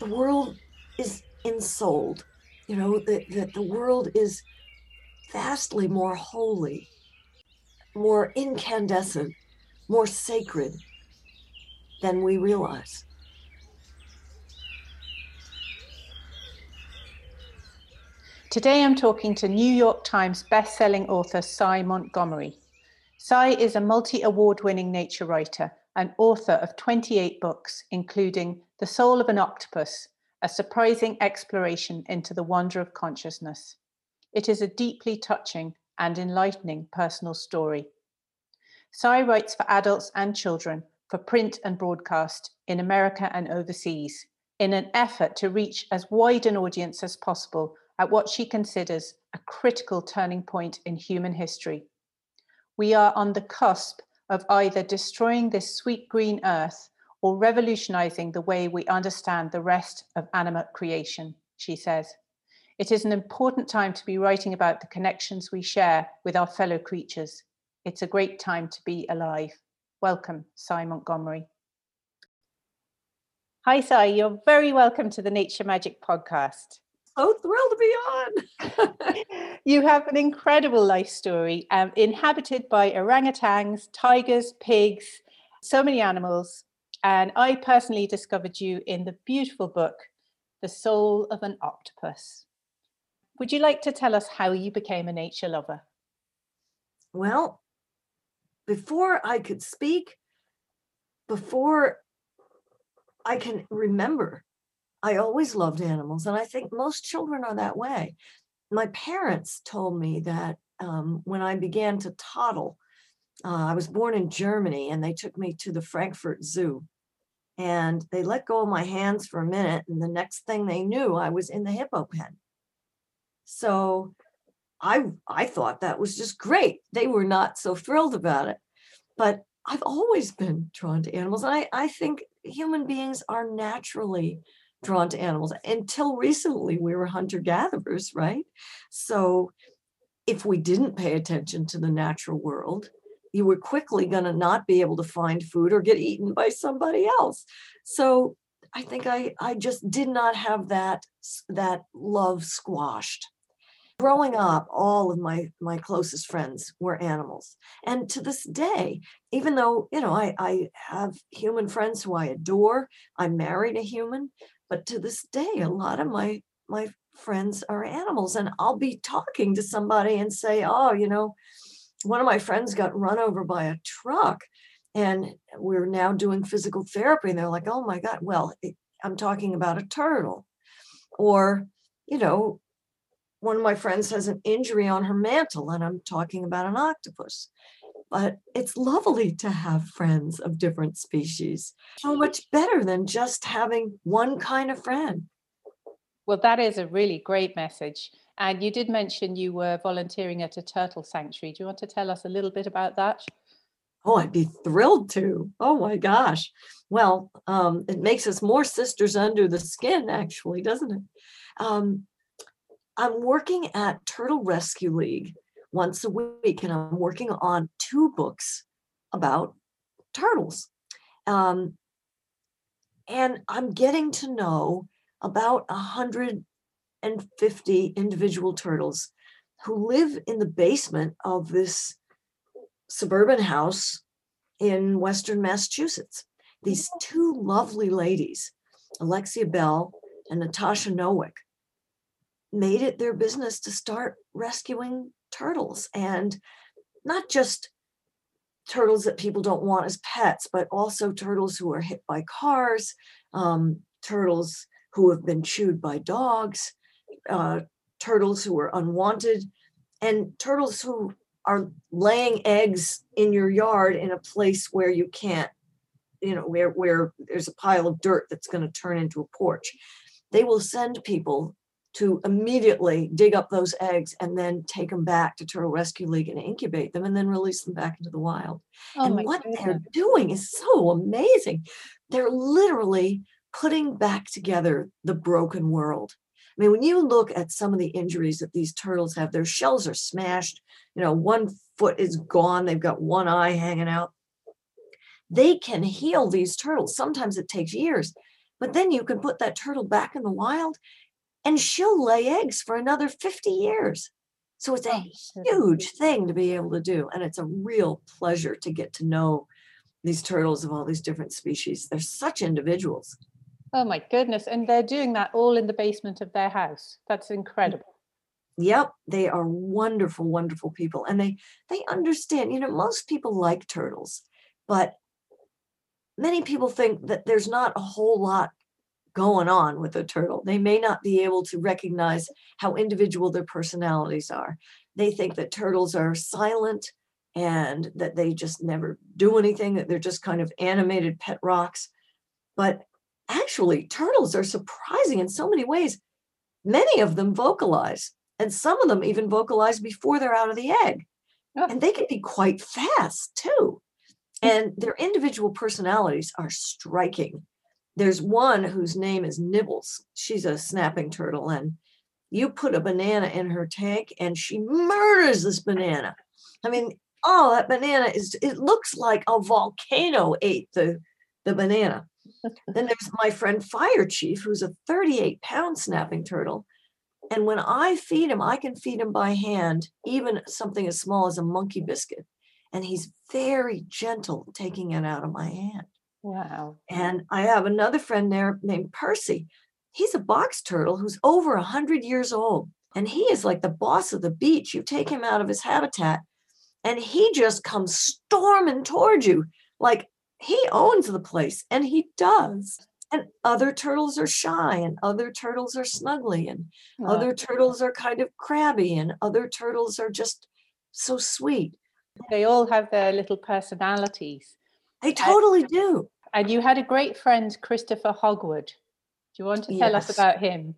the world is ensouled, you know, that, that the world is vastly more holy, more incandescent, more sacred than we realize. Today I'm talking to New York Times best-selling author Sy Montgomery. Sy is a multi-award winning nature writer and author of 28 books, including The Soul of an Octopus, a surprising exploration into the wonder of consciousness. It is a deeply touching and enlightening personal story. Sy writes for adults and children, for print and broadcast in America and overseas, in an effort to reach as wide an audience as possible at what she considers a critical turning point in human history. We are on the cusp of either destroying this sweet green earth or revolutionizing the way we understand the rest of animate creation, she says. It is an important time to be writing about the connections we share with our fellow creatures. It's a great time to be alive. Welcome, Sy Montgomery. Hi, Sy. You're very welcome to the Nature Magic podcast so thrilled to be on. you have an incredible life story um, inhabited by orangutans, tigers, pigs, so many animals. And I personally discovered you in the beautiful book, The Soul of an Octopus. Would you like to tell us how you became a nature lover? Well, before I could speak, before I can remember I always loved animals, and I think most children are that way. My parents told me that um, when I began to toddle, uh, I was born in Germany, and they took me to the Frankfurt Zoo. And they let go of my hands for a minute, and the next thing they knew, I was in the hippo pen. So I I thought that was just great. They were not so thrilled about it, but I've always been drawn to animals. And I I think human beings are naturally drawn to animals. Until recently, we were hunter gatherers, right? So if we didn't pay attention to the natural world, you were quickly going to not be able to find food or get eaten by somebody else. So I think I, I just did not have that, that love squashed. Growing up, all of my, my closest friends were animals. And to this day, even though, you know, I, I have human friends who I adore, I married a human, but to this day a mm. lot of my my friends are animals and i'll be talking to somebody and say oh you know one of my friends got run over by a truck and we're now doing physical therapy and they're like oh my god well it, i'm talking about a turtle. Or you know one of my friends has an injury on her mantle and i'm talking about an octopus but it's lovely to have friends of different species. So much better than just having one kind of friend. Well, that is a really great message. And you did mention you were volunteering at a turtle sanctuary. Do you want to tell us a little bit about that? Oh, I'd be thrilled to. Oh my gosh. Well, um, it makes us more sisters under the skin, actually, doesn't it? Um, I'm working at Turtle Rescue League, once a week, and I'm working on two books about turtles. Um, and I'm getting to know about 150 individual turtles who live in the basement of this suburban house in Western Massachusetts. These two lovely ladies, Alexia Bell and Natasha Nowick, made it their business to start rescuing turtles and not just turtles that people don't want as pets, but also turtles who are hit by cars, um, turtles who have been chewed by dogs, uh, turtles who are unwanted, and turtles who are laying eggs in your yard in a place where you can't, you know, where, where there's a pile of dirt that's going to turn into a porch. They will send people to immediately dig up those eggs and then take them back to Turtle Rescue League and incubate them and then release them back into the wild. Oh and what goodness. they're doing is so amazing. They're literally putting back together the broken world. I mean, when you look at some of the injuries that these turtles have, their shells are smashed, you know, one foot is gone, they've got one eye hanging out. They can heal these turtles. Sometimes it takes years But then you can put that turtle back in the wild and she'll lay eggs for another 50 years. So it's a Oh, huge thing to be able to do. And it's a real pleasure to get to know these turtles of all these different species. They're such individuals. Oh my goodness. And they're doing that all in the basement of their house. That's incredible. Yep, they are wonderful, wonderful people. And they they understand, you know, most people like turtles, but many people think that there's not a whole lot going on with a turtle. They may not be able to recognize how individual their personalities are. They think that turtles are silent and that they just never do anything, that they're just kind of animated pet rocks. But actually, turtles are surprising in so many ways. Many of them vocalize, and some of them even vocalize before they're out of the egg. Oh. And they can be quite fast too. And their individual personalities are striking. There's one whose name is Nibbles. She's a snapping turtle, and you put a banana in her tank, and she murders this banana. I mean, oh, that banana is, it looks like a volcano ate the, the banana. then there's my friend Fire Chief, who's a 38 pound snapping turtle. And when I feed him, I can feed him by hand, even something as small as a monkey biscuit. And he's very gentle taking it out of my hand. Wow. And I have another friend there named Percy. He's a box turtle who's over 100 years old. And he is like the boss of the beach. You take him out of his habitat, and he just comes storming towards you like he owns the place, and he does. And other turtles are shy, and other turtles are snuggly, and Wow. other turtles are kind of crabby, and other turtles are just so sweet. They all have their little personalities. They totally do. And you had a great friend, Christopher Hogwood. Do you want to tell us about him?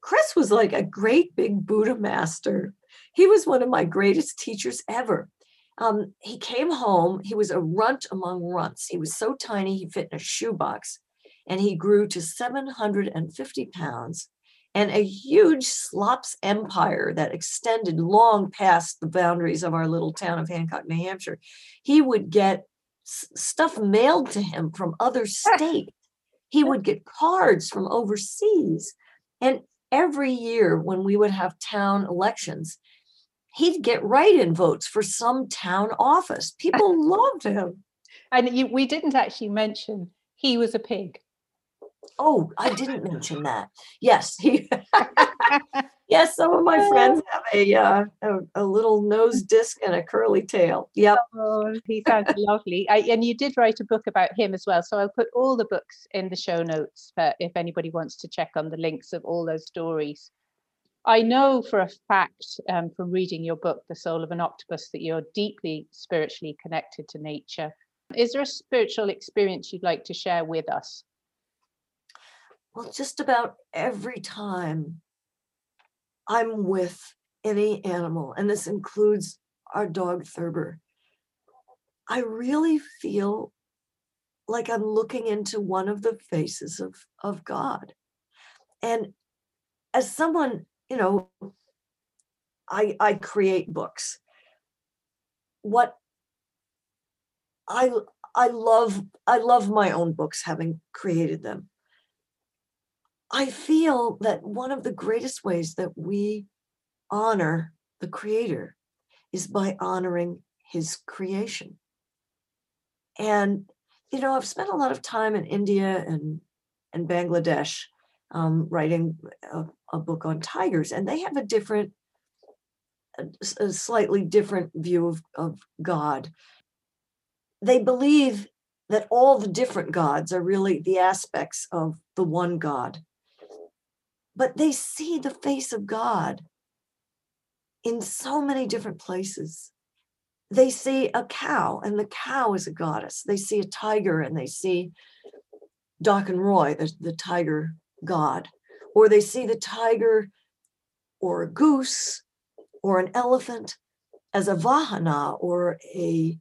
Chris was like a great big Buddha master. He was one of my greatest teachers ever. Um, he came home, he was a runt among runts. He was so tiny, he fit in a shoebox, and he grew to 750 pounds and a huge slops empire that extended long past the boundaries of our little town of Hancock, New Hampshire. He would get s- stuff mailed to him from other states. He would get cards from overseas. And every year when we would have town elections, he'd get write-in votes for some town office. People loved him. And you, we didn't actually mention he was a pig. Oh, I didn't mention that. Yes, he. yes, some of my friends have a, uh, a a little nose disc and a curly tail. Yep. Oh, he sounds lovely. I, and you did write a book about him as well. So I'll put all the books in the show notes for if anybody wants to check on the links of all those stories. I know for a fact um, from reading your book, The Soul of an Octopus, that you're deeply spiritually connected to nature. Is there a spiritual experience you'd like to share with us? Well, just about every time I'm with any animal, and this includes our dog Thurber, I really feel like I'm looking into one of the faces of, of God. And as someone, you know, I I create books. What I I love I love my own books having created them. I feel that one of the greatest ways that we honor the creator is by honoring his creation. And you know, I've spent a lot of time in India and and Bangladesh um, writing a, a book on tigers, and they have a different, a slightly different view of, of God. They believe that all the different gods are really the aspects of the one God, but they see the face of God in so many different places. They see a cow, and the cow is a goddess. They see a tiger, and they see Dakshin Rai, the, the tiger god, or they see the tiger or a goose or an elephant as a vahana or a,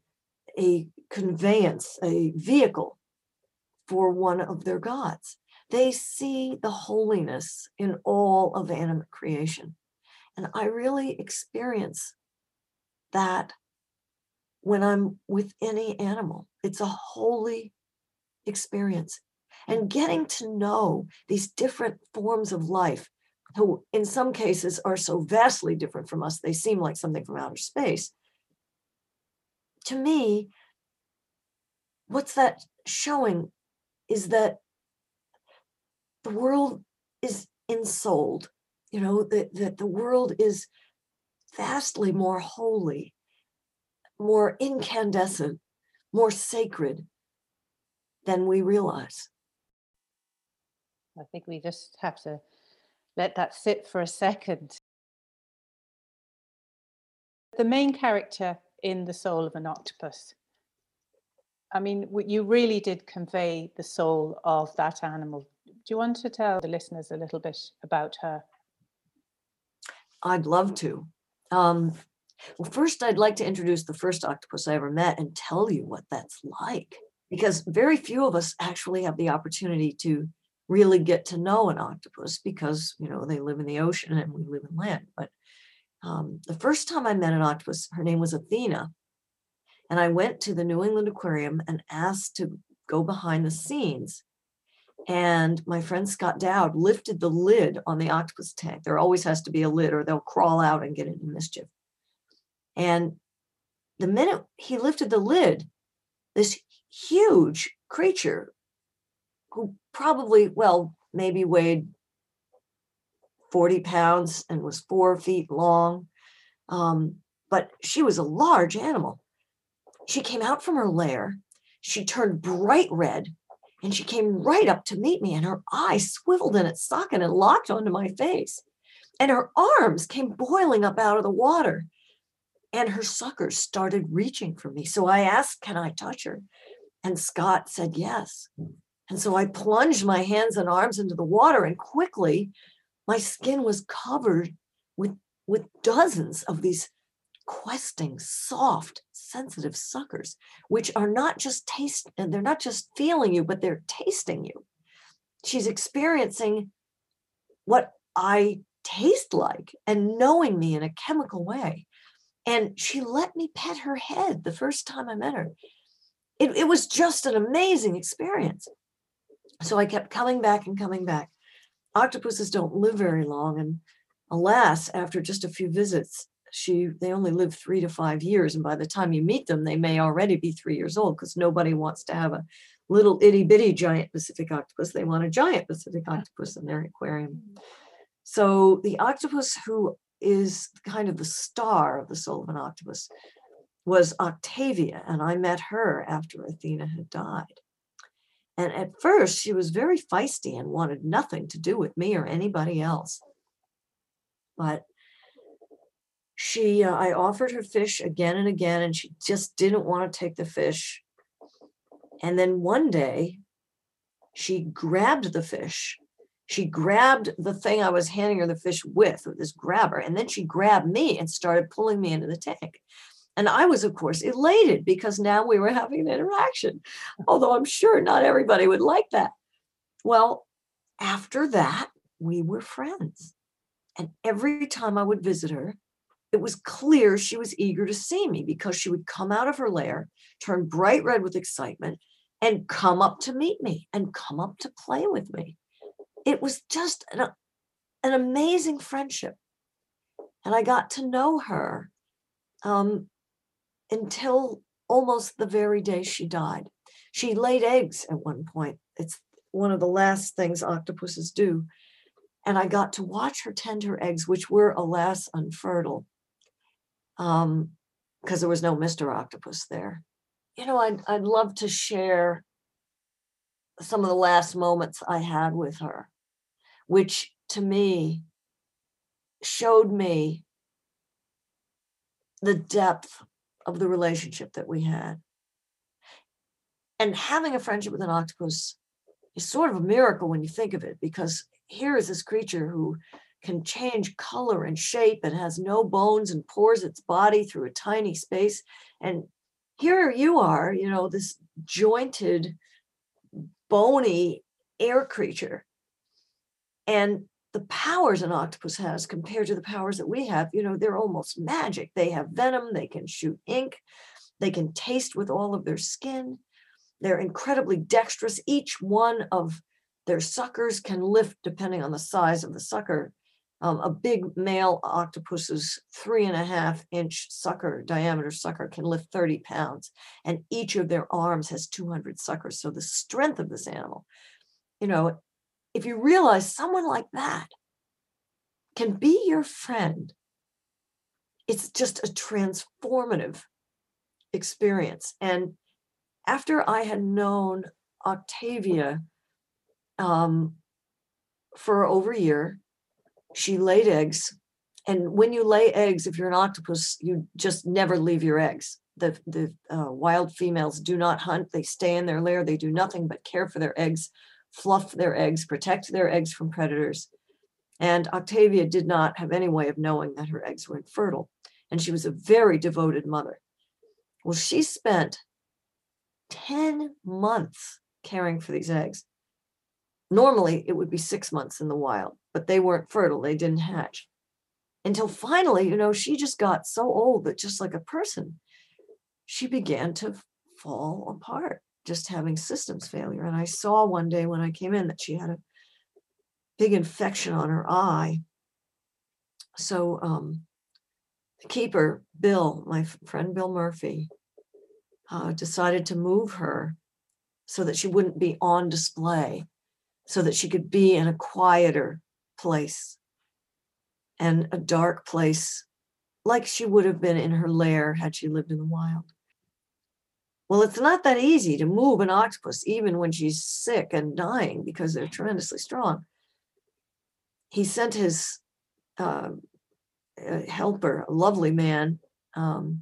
a conveyance, a vehicle for one of their gods. They see the holiness in all of animate creation. And I really experience that when I'm with any animal. It's a holy experience. and getting to know these different forms of life who in some cases are so vastly different from us they seem like something from outer space to me what's that showing is that the world is ensouled you know that, that the world is vastly more holy more incandescent more sacred than we realize I think we just have to let that sit for a second. The main character in The Soul of an Octopus. I mean, you really did convey the soul of that animal. Do you want to tell the listeners a little bit about her? I'd love to. Um, well, first, I'd like to introduce the first octopus I ever met and tell you what that's like, because very few of us actually have the opportunity to really get to know an octopus because you know they live in the ocean and we live in land but um, the first time i met an octopus her name was athena and i went to the new england aquarium and asked to go behind the scenes and my friend scott dowd lifted the lid on the octopus tank there always has to be a lid or they'll crawl out and get into mischief and the minute he lifted the lid this huge creature who probably, well, maybe weighed 40 pounds and was four feet long. Um, but she was a large animal. She came out from her lair. She turned bright red and she came right up to meet me, and her eyes swiveled in its socket and locked onto my face. And her arms came boiling up out of the water. And her suckers started reaching for me. So I asked, Can I touch her? And Scott said yes. And so I plunged my hands and arms into the water, and quickly my skin was covered with, with dozens of these questing, soft, sensitive suckers, which are not just taste, and they're not just feeling you, but they're tasting you. She's experiencing what I taste like and knowing me in a chemical way. And she let me pet her head the first time I met her. It, it was just an amazing experience. So I kept coming back and coming back. Octopuses don't live very long. And alas, after just a few visits, she they only live three to five years. And by the time you meet them, they may already be three years old because nobody wants to have a little itty bitty giant Pacific octopus. They want a giant Pacific octopus in their aquarium. So the octopus who is kind of the star of the soul of an octopus was Octavia, and I met her after Athena had died. And at first, she was very feisty and wanted nothing to do with me or anybody else. But she, uh, I offered her fish again and again, and she just didn't want to take the fish. And then one day, she grabbed the fish. She grabbed the thing I was handing her the fish with, with this grabber, and then she grabbed me and started pulling me into the tank. And I was, of course, elated because now we were having an interaction, although I'm sure not everybody would like that. Well, after that, we were friends. And every time I would visit her, it was clear she was eager to see me because she would come out of her lair, turn bright red with excitement, and come up to meet me and come up to play with me. It was just an, an amazing friendship. And I got to know her um, until almost the very day she died. She laid eggs at one point. It's one of the last things octopuses do. And I got to watch her tend her eggs, which were, alas, unfertile, because um, there was no Mr. Octopus there. You know, I'd, I'd love to share some of the last moments I had with her, which to me showed me the depth of the relationship that we had. And having a friendship with an octopus is sort of a miracle when you think of it, because here is this creature who can change color and shape and has no bones and pours its body through a tiny space. And here you are, you know, this jointed, bony air creature. And the powers an octopus has compared to the powers that we have, you know, they're almost magic. They have venom, they can shoot ink, they can taste with all of their skin. they're incredibly dexterous. Each one of their suckers can lift, depending on the size of the sucker. Um, a big male octopus's three and a half inch sucker diameter sucker can lift 30 pounds, and each of their arms has 200 suckers. So the strength of this animal, you know, if you realize someone like that can be your friend, it's just a transformative experience. And after I had known Octavia um, for over a year, she laid eggs. And when you lay eggs, if you're an octopus, you just never leave your eggs. The, the uh, wild females do not hunt, they stay in their lair, they do nothing but care for their eggs, fluff their eggs, protect their eggs from predators. And Octavia did not have any way of knowing that her eggs were infertile. And she was a very devoted mother. Well, she spent 10 months caring for these eggs. Normally, it would be six months in the wild, but they weren't fertile, they didn't hatch. Until finally, you know, she just got so old that just like a person, she began to fall apart, just having systems failure. And I saw one day when I came in that she had a big infection on her eye. So um, the keeper, Bill, my friend Bill Murphy, uh, decided to move her so that she wouldn't be on display, so that she could be in a quieter place and a dark place, like she would have been in her lair had she lived in the wild. Well, it's not that easy to move an octopus, even when she's sick and dying, because they're tremendously strong. He sent his uh, helper, a lovely man, um,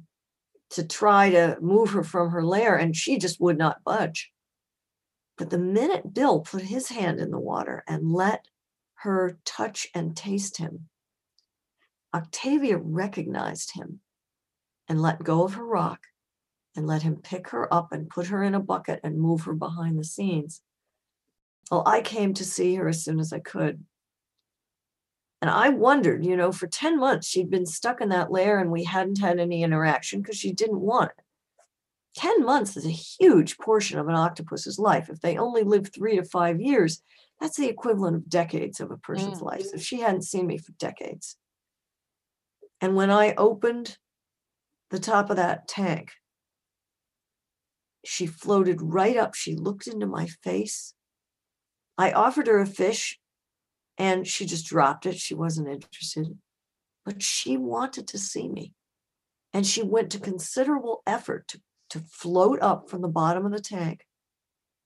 to try to move her from her lair, and she just would not budge. But the minute Bill put his hand in the water and let her touch and taste him, Octavia recognized him and let go of her rock and let him pick her up and put her in a bucket and move her behind the scenes. Well, I came to see her as soon as I could. And I wondered, you know, for 10 months she'd been stuck in that lair and we hadn't had any interaction because she didn't want it. 10 months is a huge portion of an octopus's life. If they only live three to five years, that's the equivalent of decades of a person's Mm. life. So she hadn't seen me for decades. And when I opened the top of that tank, she floated right up. She looked into my face. I offered her a fish and she just dropped it. She wasn't interested, but she wanted to see me. And she went to considerable effort to, to float up from the bottom of the tank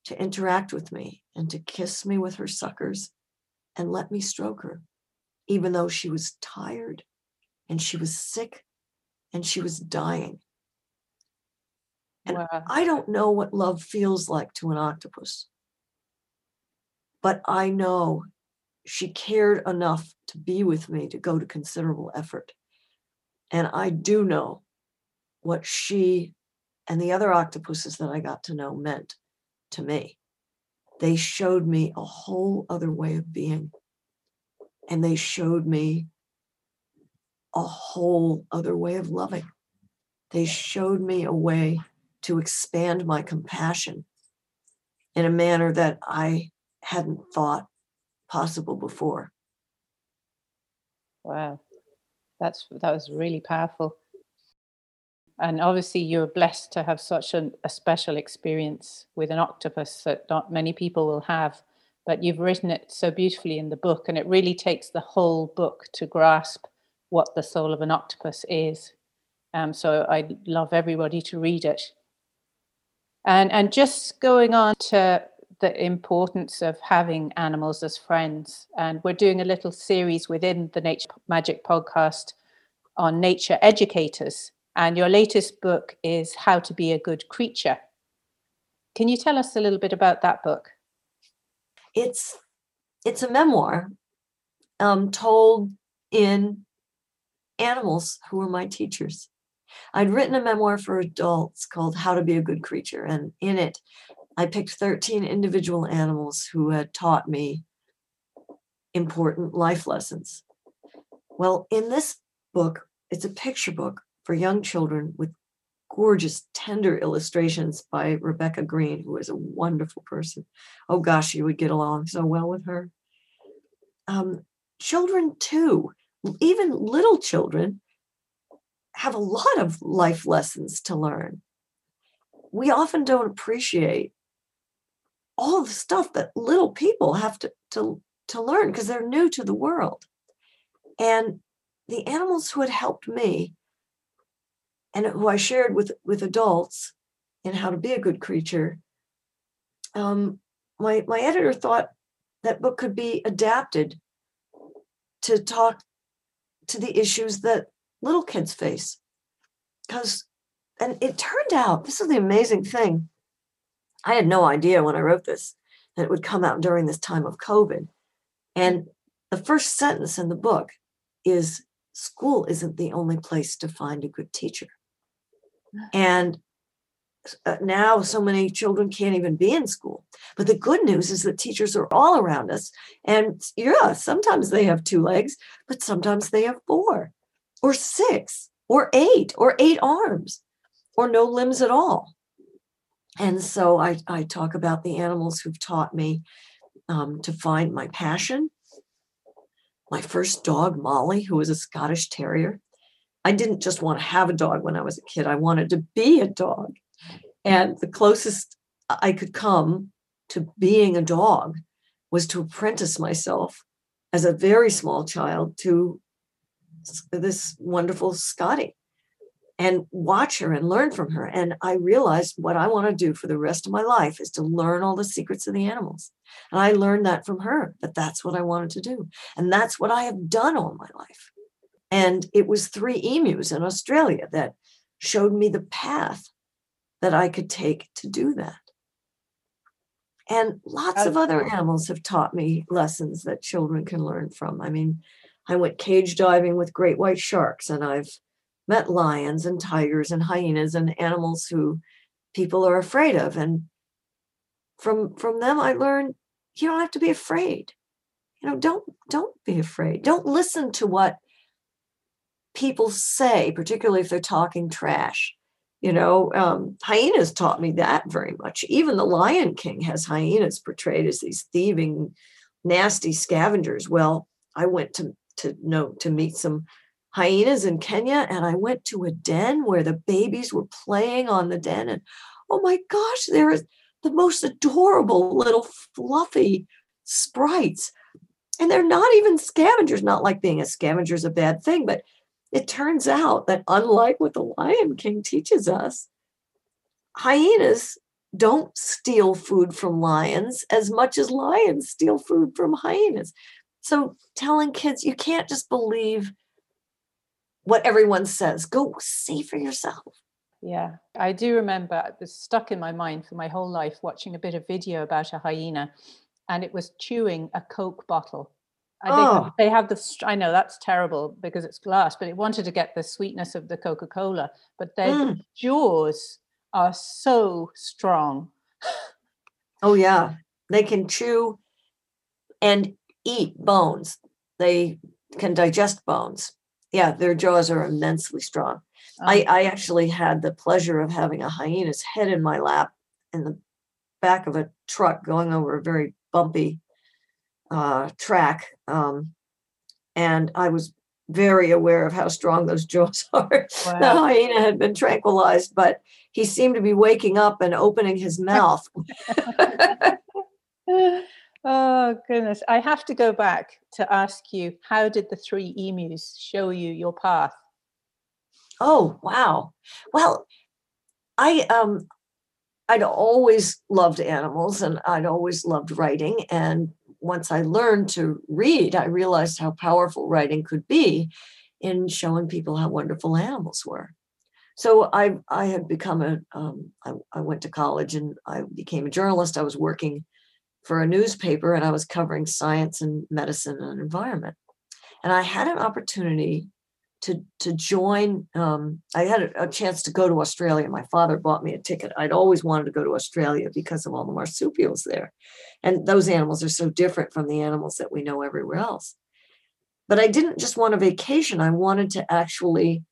to interact with me and to kiss me with her suckers and let me stroke her, even though she was tired and she was sick and she was dying. And Wow. I don't know what love feels like to an octopus, but I know she cared enough to be with me to go to considerable effort. And I do know what she and the other octopuses that I got to know meant to me. They showed me a whole other way of being. And they showed me a whole other way of loving. They showed me a way to expand my compassion in a manner that I hadn't thought possible before. Wow. That's that was really powerful. And obviously you're blessed to have such an, a special experience with an octopus that not many people will have. But you've written it so beautifully in the book, and it really takes the whole book to grasp what the soul of an octopus is. Um, so I'd love everybody to read it. And and just going on to the importance of having animals as friends. And we're doing a little series within the Nature Magic podcast on nature educators. And your latest book is How to Be a Good Creature. Can you tell us a little bit about that book? It's it's a memoir um, told in animals who were my teachers. I'd written a memoir for adults called How to Be a Good Creature, and in it, I picked 13 individual animals who had taught me important life lessons. Well, in this book, it's a picture book for young children with gorgeous, tender illustrations by Rebecca Green, who is a wonderful person. Oh gosh, you would get along so well with her. Um, children, too, even little children, have a lot of life lessons to learn. We often don't appreciate all the stuff that little people have to, to, to learn because they're new to the world. And the animals who had helped me and who I shared with, with adults in how to be a good creature, um, my, my editor thought that book could be adapted to talk to the issues that little kids face. Because, and it turned out, this is the amazing thing. I had no idea when I wrote this that it would come out during this time of COVID. And the first sentence in the book is school isn't the only place to find a good teacher. And uh, now so many children can't even be in school. But the good news is that teachers are all around us. And yeah, sometimes they have two legs, but sometimes they have four or six or eight or eight arms or no limbs at all. And so I, I talk about the animals who've taught me um, to find my passion. My first dog, Molly, who was a Scottish Terrier. I didn't just want to have a dog when I was a kid, I wanted to be a dog. And the closest I could come to being a dog was to apprentice myself as a very small child to this wonderful Scotty and watch her and learn from her. And I realized what I want to do for the rest of my life is to learn all the secrets of the animals. And I learned that from her, that that's what I wanted to do. And that's what I have done all my life. And it was three emus in Australia that showed me the path that I could take to do that. And lots of other animals have taught me lessons that children can learn from. I mean, I went cage diving with great white sharks, and I've met lions and tigers and hyenas and animals who people are afraid of. And from from them, I learned you don't have to be afraid. You know, don't don't be afraid. Don't listen to what people say, particularly if they're talking trash. You know, um, hyenas taught me that very much. Even the Lion King has hyenas portrayed as these thieving, nasty scavengers. Well, I went to to know to meet some hyenas in Kenya, and I went to a den where the babies were playing on the den, and oh my gosh, there is the most adorable little fluffy sprites. And they're not even scavengers, not like being a scavenger is a bad thing, but it turns out that unlike what the Lion King teaches us, hyenas don't steal food from lions as much as lions steal food from hyenas. So telling kids you can't just believe what everyone says, go see for yourself. Yeah, I do remember it was stuck in my mind for my whole life watching a bit of video about a hyena and it was chewing a Coke bottle Oh. They, they have the, I know that's terrible because it's glass, but it wanted to get the sweetness of the Coca Cola. But their mm. jaws are so strong. Oh, yeah. They can chew and eat bones, they can digest bones. Yeah, their jaws are immensely strong. Um, I, I actually had the pleasure of having a hyena's head in my lap in the back of a truck going over a very bumpy uh, track. Um, and I was very aware of how strong those jaws are. Wow. The hyena had been tranquilized, but he seemed to be waking up and opening his mouth. oh, goodness. I have to go back to ask you how did the three emus show you your path? Oh, wow. Well, I um I'd always loved animals and I'd always loved writing and once I learned to read, I realized how powerful writing could be in showing people how wonderful animals were. So I I had become a um, I, I went to college and I became a journalist. I was working for a newspaper and I was covering science and medicine and environment. And I had an opportunity to to join. Um, I had a, a, chance to go to Australia. My father bought me a ticket. I'd always wanted to go to Australia because of all the marsupials there, and those animals are so different from the animals that we know everywhere else. But I didn't just want a vacation. I wanted to actually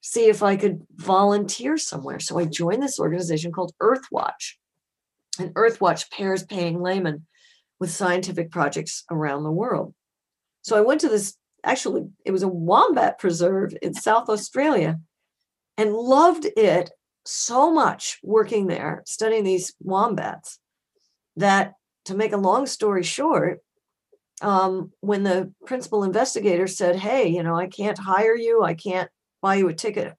see if I could volunteer somewhere. So I joined this organization called Earthwatch. And Earthwatch pairs paying laymen with scientific projects around the world. So I went to this, actually, it was a wombat preserve in South Australia and loved it so much working there, studying these wombats, that to make a long story short, um, when the principal investigator said, Hey, you know, I can't hire you, I can't buy you a ticket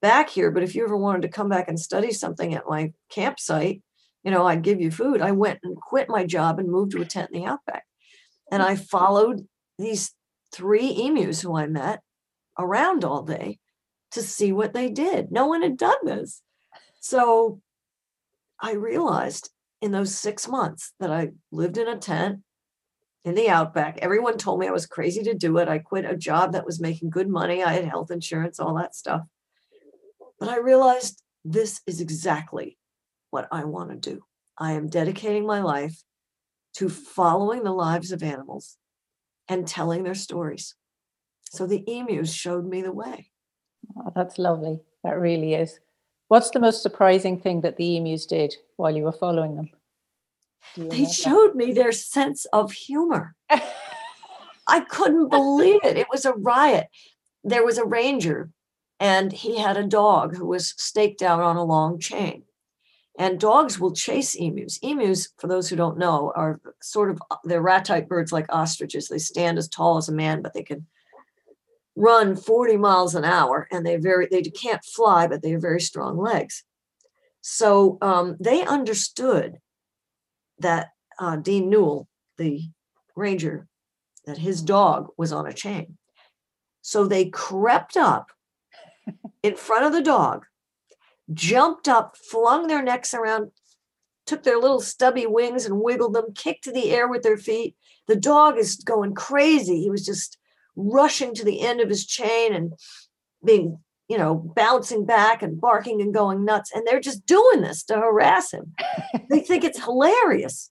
back here, but if you ever wanted to come back and study something at my campsite, you know, I'd give you food. I went and quit my job and moved to a tent in the outback. And I followed these three emus who I met around all day to see what they did. No one had done this. So I realized in those six months that I lived in a tent in the outback. Everyone told me I was crazy to do it. I quit a job that was making good money. I had health insurance, all that stuff. But I realized this is exactly what I want to do. I am dedicating my life to following the lives of animals and telling their stories. So the emus showed me the way. Oh, that's lovely. That really is. What's the most surprising thing that the emus did while you were following them? They showed me their sense of humor. I couldn't believe it. It was a riot. There was a ranger, and he had a dog who was staked out on a long chain. And dogs will chase emus. Emus, for those who don't know, are sort of they're ratite birds like ostriches. They stand as tall as a man, but they can run 40 miles an hour and they very they can't fly, but they have very strong legs. So um, they understood that uh, Dean Newell, the ranger, that his dog was on a chain. So they crept up in front of the dog, jumped up, flung their necks around, took their little stubby wings and wiggled them, kicked to the air with their feet. The dog is going crazy. He was just rushing to the end of his chain and being, you know, bouncing back and barking and going nuts. And they're just doing this to harass him. they think it's hilarious.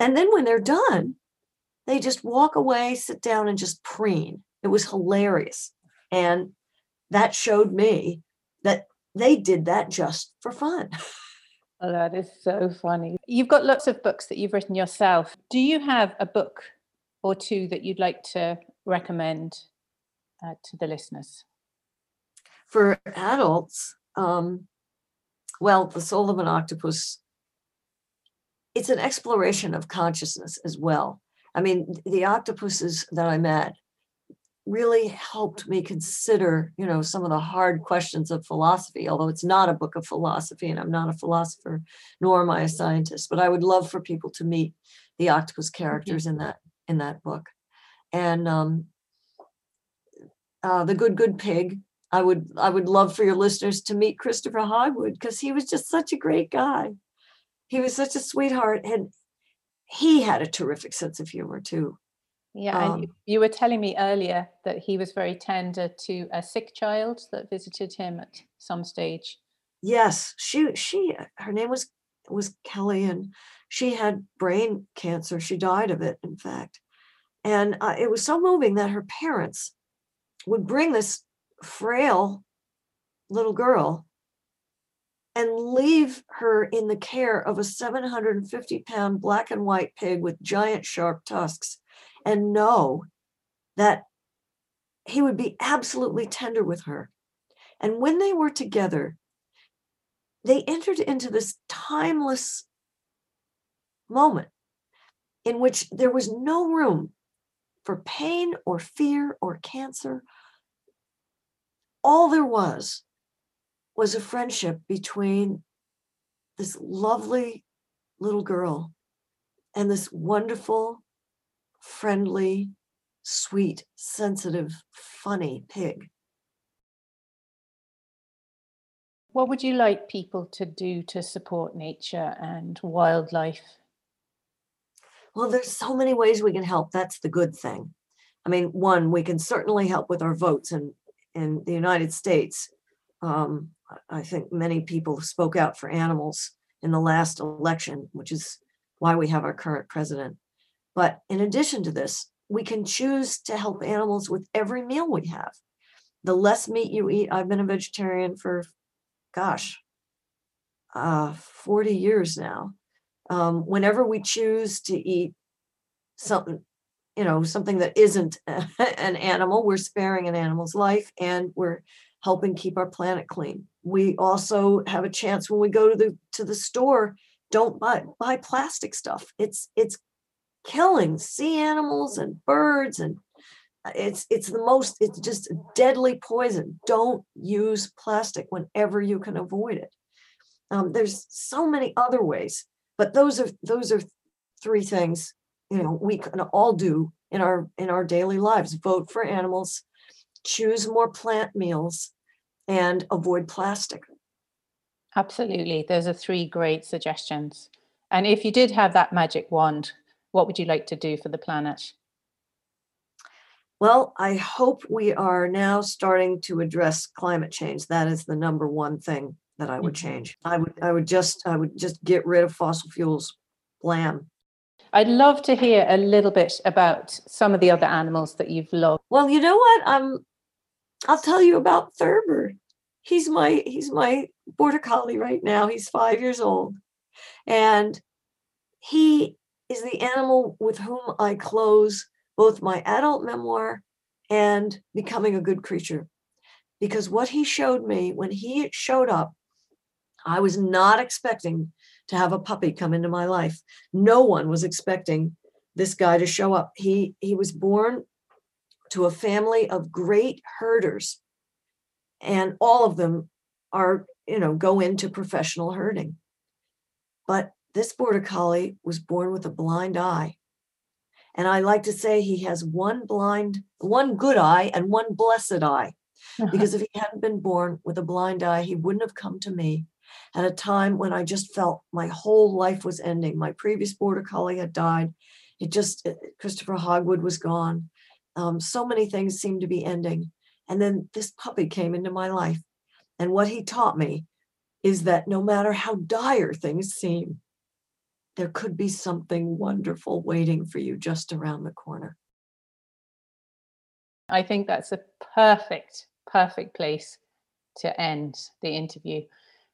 And then when they're done, they just walk away, sit down, and just preen. It was hilarious. And that showed me that they did that just for fun. Oh, that is so funny. You've got lots of books that you've written yourself. Do you have a book or two that you'd like to recommend uh, to the listeners? For adults, um, well, The Soul of an Octopus, it's an exploration of consciousness as well. I mean, the octopuses that I met really helped me consider, you know, some of the hard questions of philosophy, although it's not a book of philosophy and I'm not a philosopher, nor am I a scientist, but I would love for people to meet the octopus characters mm-hmm. in that in that book. And um, uh, the good good pig. I would I would love for your listeners to meet Christopher Hogwood because he was just such a great guy. He was such a sweetheart, and he had a terrific sense of humor too. Yeah, um, and you, you were telling me earlier that he was very tender to a sick child that visited him at some stage. Yes, she she her name was was Kelly, and she had brain cancer. She died of it, in fact, and uh, it was so moving that her parents would bring this frail little girl and leave her in the care of a 750 pound black and white pig with giant sharp tusks and know that he would be absolutely tender with her. And when they were together, they entered into this timeless moment in which there was no room for pain or fear or cancer. All there was was a friendship between this lovely little girl and this wonderful, friendly, sweet, sensitive, funny pig. What would you like people to do to support nature and wildlife? Well, there's so many ways we can help. That's the good thing. I mean, one, we can certainly help with our votes in, in the United States. Um, I think many people spoke out for animals in the last election, which is why we have our current president. But in addition to this, we can choose to help animals with every meal we have. the less meat you eat, I've been a vegetarian for, gosh, uh, 40 years now. Um, whenever we choose to eat something, you know, something that isn't an animal, we're sparing an animal's life and we're helping keep our planet clean. We also have a chance when we go to the to the store, don't buy buy plastic stuff. It's it's killing sea animals and birds and uh, it's it's the most it's just deadly poison. Don't use plastic whenever you can avoid it. Um, there's so many other ways but those are those are three things you know we can all do in our in our daily lives. Vote for animals choose more plant meals and avoid plastic. Absolutely. Those are three great suggestions. And if you did have that magic wand what would you like to do for the planet well, I hope we are now starting to address climate change. That is the number one thing that I would mm-hmm. change. I would I would just I would just get rid of fossil fuels. Blam. I'd love to hear a little bit about some of the other animals that you've loved. Well, you know what? I'm I'll tell you about Thurber. He's my he's my border collie right now. He's 5 years old. And he is the animal with whom I close both my adult memoir and becoming a good creature. Because what he showed me when he showed up, I was not expecting to have a puppy come into my life. No one was expecting this guy to show up. He he was born to a family of great herders, and all of them are you know go into professional herding. But this border collie was born with a blind eye. And I like to say he has one blind, one good eye and one blessed eye. Uh-huh. Because if he hadn't been born with a blind eye, he wouldn't have come to me at a time when I just felt my whole life was ending. My previous border collie had died. It just, Christopher Hogwood was gone. Um, so many things seemed to be ending. And then this puppy came into my life. And what he taught me is that no matter how dire things seem, there could be something wonderful waiting for you just around the corner. I think that's a perfect, perfect place to end the interview.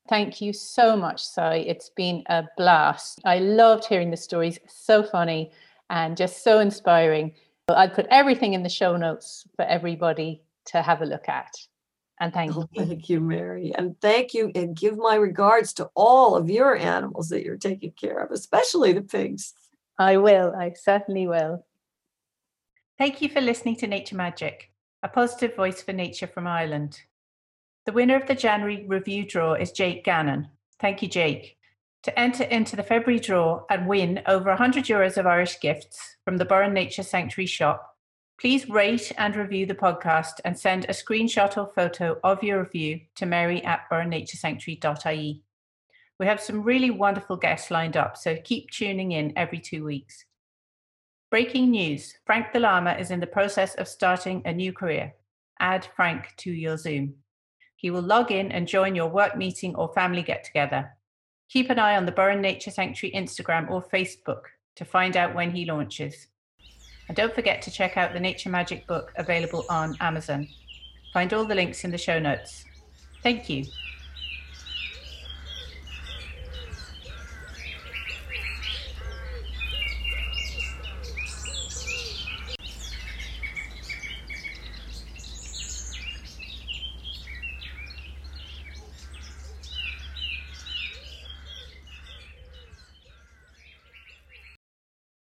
Thank you so much, Sy. It's been a blast. I loved hearing the stories, so funny and just so inspiring. I'd put everything in the show notes for everybody to have a look at. And thank oh, you. Thank you, Mary. And thank you. And give my regards to all of your animals that you're taking care of, especially the pigs. I will. I certainly will. Thank you for listening to Nature Magic, a positive voice for nature from Ireland. The winner of the January review draw is Jake Gannon. Thank you, Jake. To enter into the February draw and win over 100 euros of Irish gifts from the Burren Nature Sanctuary shop, Please rate and review the podcast and send a screenshot or photo of your review to mary at burrennaturesanctuary.ie. We have some really wonderful guests lined up, so keep tuning in every two weeks. Breaking news Frank the Llama is in the process of starting a new career. Add Frank to your Zoom. He will log in and join your work meeting or family get together. Keep an eye on the Burren Nature Sanctuary Instagram or Facebook to find out when he launches. And don't forget to check out the Nature Magic book available on Amazon. Find all the links in the show notes. Thank you.